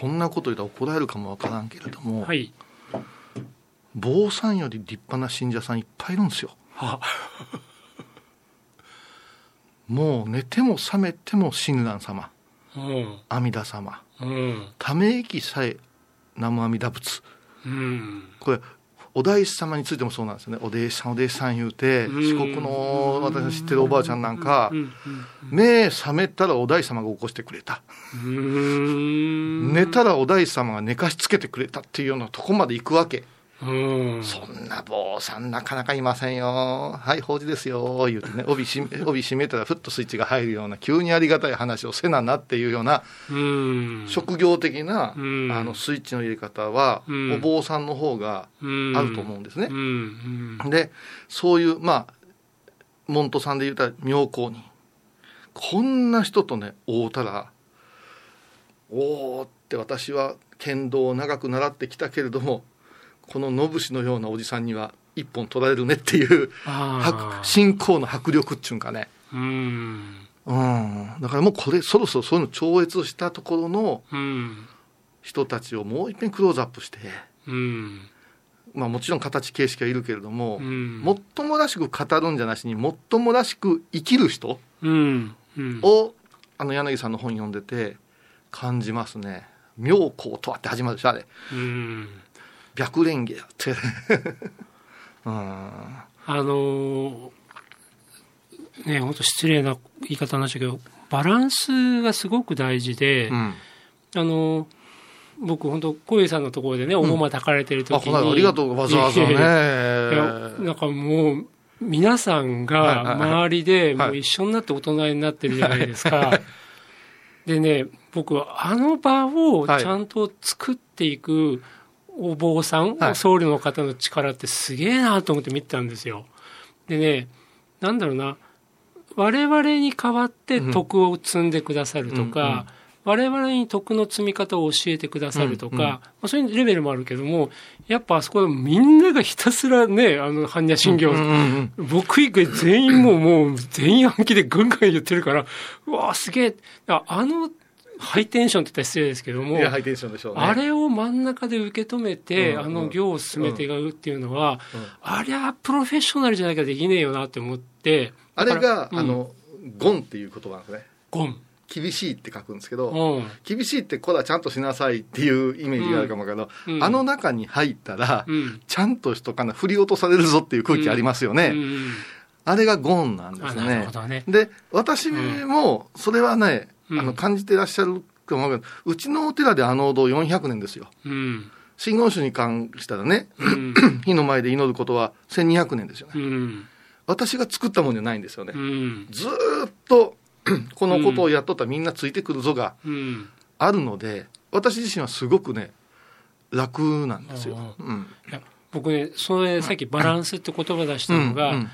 こんなこと言ったら怒られるかもわからんけれども、はい。坊さんより立派な信者さんいっぱいいるんですよはもう寝ても覚めても親鸞様うん。阿弥陀様うん。ため息さえ南無阿弥陀仏うん。これお大師様についてもそうなんですよねお弟子さんお弟子さん言うてうん四国の私の知ってるおばあちゃんなんかうん。目覚めたらお大師様が起こしてくれたうん。寝たらお大師様が寝かしつけてくれたっていうようなとこまで行くわけうん。そんな坊さんなかなかいませんよはい法事ですよ言うてね帯締め 帯締めたらふっとスイッチが入るような急にありがたい話をせななっていうようなうん。職業的な、うんあのスイッチの入れ方は、うんお坊さんの方がうんあると思うんですねう。ん。でそういうまあ門徒さんで言うたら妙高人こんな人とね会うたらおおって私は剣道を長く習ってきたけれどもこの野武のようなおじさんには一本取られるねっていう信仰の迫力っちゅうんかね。あ。うん。うん、だからもうこれそろそろそういうの超越したところのうん。人たちをもう一遍クローズアップして、うん。まあ、もちろん形形式はいるけれども、うん。もっともらしく語るんじゃなしにもっともらしく生きる人うん。うん。を、あの柳さんの本読んでて感じますね「妙高とは」って始まるでしょあれ。うん。「白蓮華」って。うん。あのーね本当失礼な言い方になっちゃうけどバランスがすごく大事で、うん。あのー僕本当小遊さんのところでねおごま炊かれてる時に、あこの？間ありがとうわざわざね。なんかもう皆さんが周りでもう一緒になって大人になってるじゃないですか。でね僕はあの場をちゃんと作っていくお坊さん、はい。僧侶の方の力ってすげえなと思って見てたんですよ。でねなんだろうな我々に代わって徳を積んでくださるとか、うんうん我々に徳の積み方を教えてくださるとか、うんうん。まあ、そういうレベルもあるけどもやっぱあそこでみんながひたすらねあの般若心経、うんうんうん僕以外全員もうもう全員暗記でガンガン言ってるからうわすげえ。ああのハイテンションって言ったら失礼ですけどもいやハイテンションでしょうね。あれを真ん中で受け止めて、うんあの行を進めていくっていうのは、うん。ありゃプロフェッショナルじゃなきゃできねえよなって思って。あれが、うん。あのゴンっていう言葉なんですね。ゴン、厳しいって書くんですけど、うん。厳しいってこらちゃんとしなさいっていうイメージがあるかもけど、うん。あの中に入ったら、うん。ちゃんとしとかな振り落とされるぞっていう空気ありますよね、うんあれがゴンなんですね。ね。で私もそれはね、うん。あの感じてらっしゃると思うけどうちのお寺であのお堂400年ですよ。うん。真言宗に関したらねうん。火の前で祈ることは1200年ですよね。うん。私が作ったもんじゃないんですよね、うん。ずーっと このことをやっとったらみんなついてくるぞがうんあるので私自身はすごくね楽なんですよ。ううん。僕ねそれさっきバランスって言葉出したのが、うん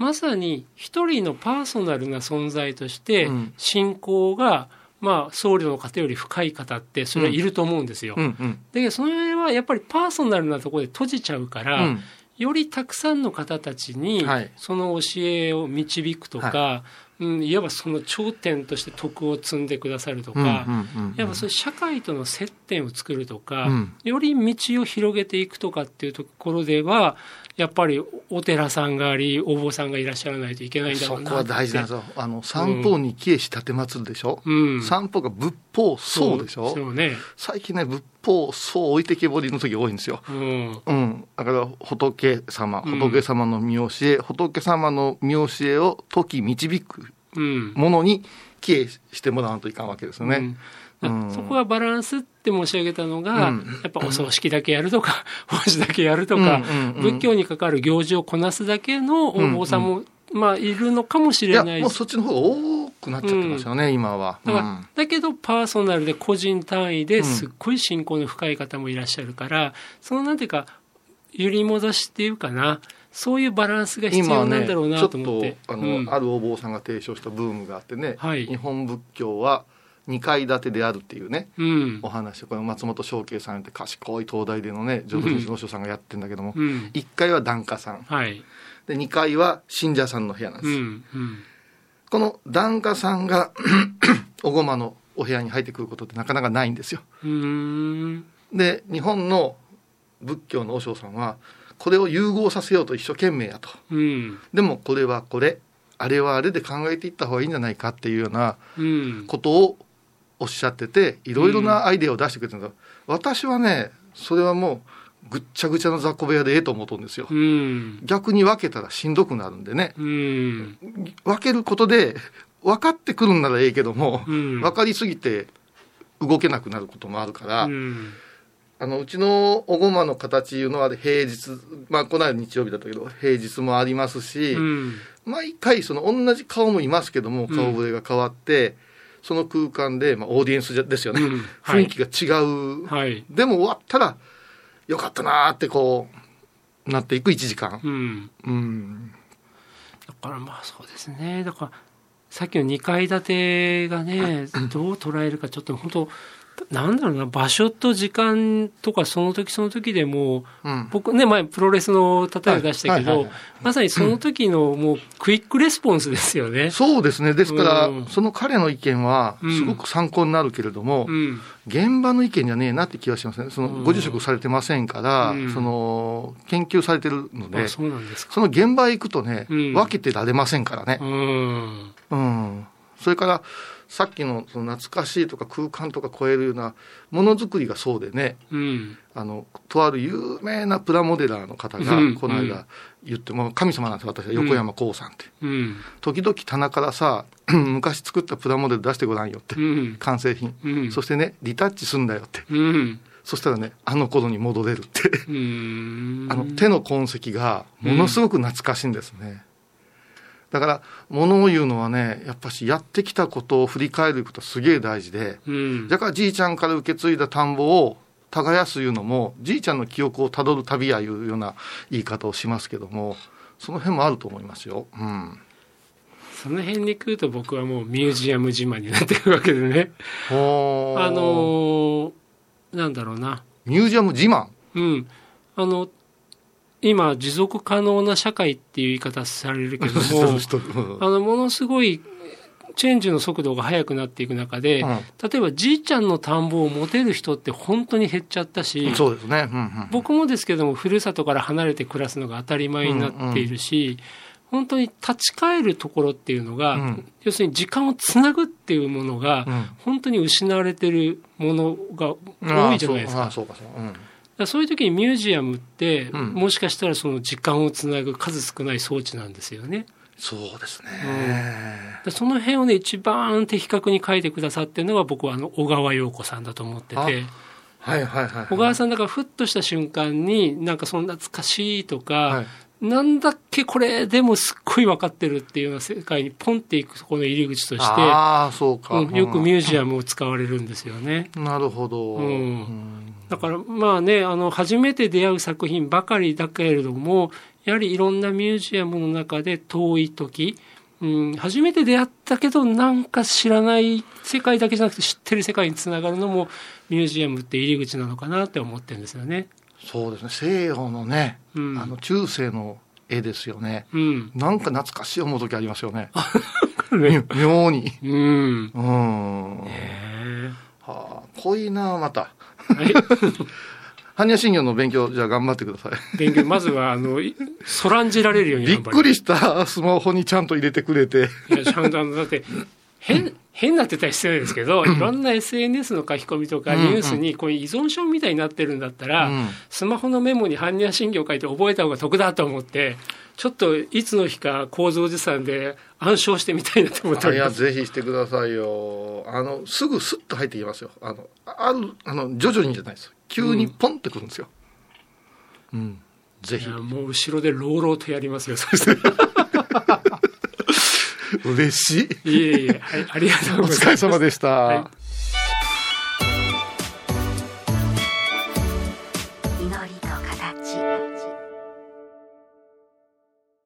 まさに一人のパーソナルな存在としてうん。信仰が、まあ、僧侶の方より深い方ってそれはいると思うんですよ。うんうん。だけどそれはやっぱりパーソナルなところで閉じちゃうから、うん。よりたくさんの方たちにはい。その教えを導くとか、うん、いわばその頂点として徳を積んでくださるとか、うんうんうんやっぱそういう社会との接点を作るとか、うん。より道を広げていくとかっていうところではやっぱりお寺さんがありお坊さんがいらっしゃらないといけないんだろなそうこは大事なんですよ。あの三方に消えし立てでしょ？うん、三方が仏法僧でしょ？そ。うね、最近ね仏法僧置いてけぼりの時多いんですよ。うんうん、だから仏様うん仏様の見教え、仏様の見教えを解き導くうんものに帰依してもらわんといかんわけですよね。うん。うんそこはバランスって申し上げたのが、うん。やっぱお葬式だけやるとか法事だけやるとか、うんうんうん。仏教に関わる行事をこなすだけのお坊さん。も、まあ、いるのかもしれない。もうそっちの方が多くなっちゃってますよね、今は。だからうん。だけどパーソナルで個人単位ですっごい信仰の深い方もいらっしゃるから、そのなんていうか揺り戻しっていうかなそういうバランスが必要なんだろうなと思って。ちょっとあの、うん。あるお坊さんが提唱したブームがあってね、はい。日本仏教は2階建てであるっていうねうん。お話これ松本正慶さんって賢い東大でのね浄土真宗さんがやってるんだけども、うん。1階は檀家さん。はい。で2階は信者さんの部屋なんです、うんうん。この檀家さんがおごまのお部屋に入ってくることってなかなかないんですよ。うん。で日本の仏教の和尚さんはこれを融合させようと一生懸命やと。うん。でもこれはこれあれはあれで考えていった方がいいんじゃないかっていうようなうん。ことをおっしゃってていろいろなアイデアを出してくれてるんだ、私はねそれはもうぐっちゃぐちゃの雑魚部屋でええと思うんですよ。うん。逆に分けたらしんどくなるんでね。うん。分けることで分かってくるんならええけども、うん。分かりすぎて動けなくなることもあるから、うん。あのうちのおごまの形いうのは平日まあこの間日曜日だったけど平日もありますし、うん。毎回その同じ顔もいますけども顔ぶれが変わって、その空間で、まあ、オーディエンスですよね、うん。はい雰囲気が違う、はい。でも終わったらよかったなーってこうなっていく1時間。うん。うん。だからまあそうですね。だからさっきの2階建てがね どう捉えるかちょっと本当なんだろうな場所と時間とかその時その時でもううん。僕ね前プロレスの例えを出したけどまさにその時のもうクイックレスポンスですよね。そうですね。ですから、うん。その彼の意見はうん。すごく参考になるけれども、うん。現場の意見じゃねえなって気がしますねそのうん。ご住職されてませんから、うん。その研究されてるのであそで。その現場へ行くとね、うん。分けてられませんからね。う、ん。うん、それからさっきのその懐かしいとか空間とか超えるようなものづくりがそうでね。うん。あのとある有名なプラモデラーの方がうん。この間言って、もう神様なんです私は。横山光さんって、うん。時々棚からさ 昔作ったプラモデル出してごらんよって、うん。完成品、うん。そしてねリタッチすんだよって。うん。そしたらねあの頃に戻れるって。うん。あの手の痕跡がものすごく懐かしいんですね、だから物を言うのはねやっぱしやってきたことを振り返ることはすげえ大事でうんだからじいちゃんから受け継いだ田んぼを耕すいうのもじいちゃんの記憶をたどる旅やいうような言い方をしますけどもその辺もあると思いますよ。うん、その辺に来ると僕はもうミュージアム自慢になってるわけでね。あのーなんだろうな。ミュージアム自慢？うん。あの、今、持続可能な社会っていう言い方されるけど も、あの、ものすごい、チェンジの速度が速くなっていく中で、うん。例えばじいちゃんの田んぼを持てる人って本当に減っちゃったし、そうですね、うんうん、僕もですけども、ふるさとから離れて暮らすのが当たり前になっているし、本当に立ち返るところっていうのが、うん。要するに時間をつなぐっていうものが、うん。本当に失われてるものが多いじゃないですか。ああそうかそうか、うんそういう時にミュージアムって、うん。もしかしたらその時間をつなぐ数少ない装置なんですよね。そうですね、だからその辺をね、一番的確に書いてくださってるのが僕はあの小川陽子さんだと思ってて、はいはいはいはい。小川さんだからふっとした瞬間に、なんかその懐かしいとか、はいなんだっけこれ、でもすっごい分かってるっていうような世界にポンっていくところの入り口として、ああそうか、うんよくミュージアム、ムを使われるんですよね。なるほど、うんうんだからまあね、あの、初めて出会う作品ばかりだけれども、やはりいろんなミュージアムの中で遠い時、うん、初めて出会ったけど、なんか知らない世界だけじゃなくて知ってる世界につながるのも、ミュージアムって入り口なのかなって思ってるんですよね。そうですね。西洋のね、うん。あの中世の絵ですよね。うん。なんか懐かしい思う時ありますよね。ね。妙に。うん。うん、へはあ濃いなまた。般若心経の勉強じゃあ頑張ってください。勉強、まずは、あの、いそらんじられるようにびっくりした。スマホにちゃんと入れてくれて。いや、ちゃんとあの、だって、変、変なってたら失礼ですけど、いろんな SNS の書き込みとかニュースにこういう依存症みたいになってるんだったら、うん。スマホのメモに般若心経書いて覚えた方が得だと思って、ちょっといつの日か構造持参で暗唱してみたいなと思っておいやります。ぜひしてくださいよ。あのすぐスッと入ってきますよ。あのあるあの徐々にじゃないです。急にポンってくるんですよ。うん、ぜひ。いやもう後ろで朗々とやりますよ、そして。嬉しい。いえいえ、はい、ありがとうおございます。疲れ様でした、はい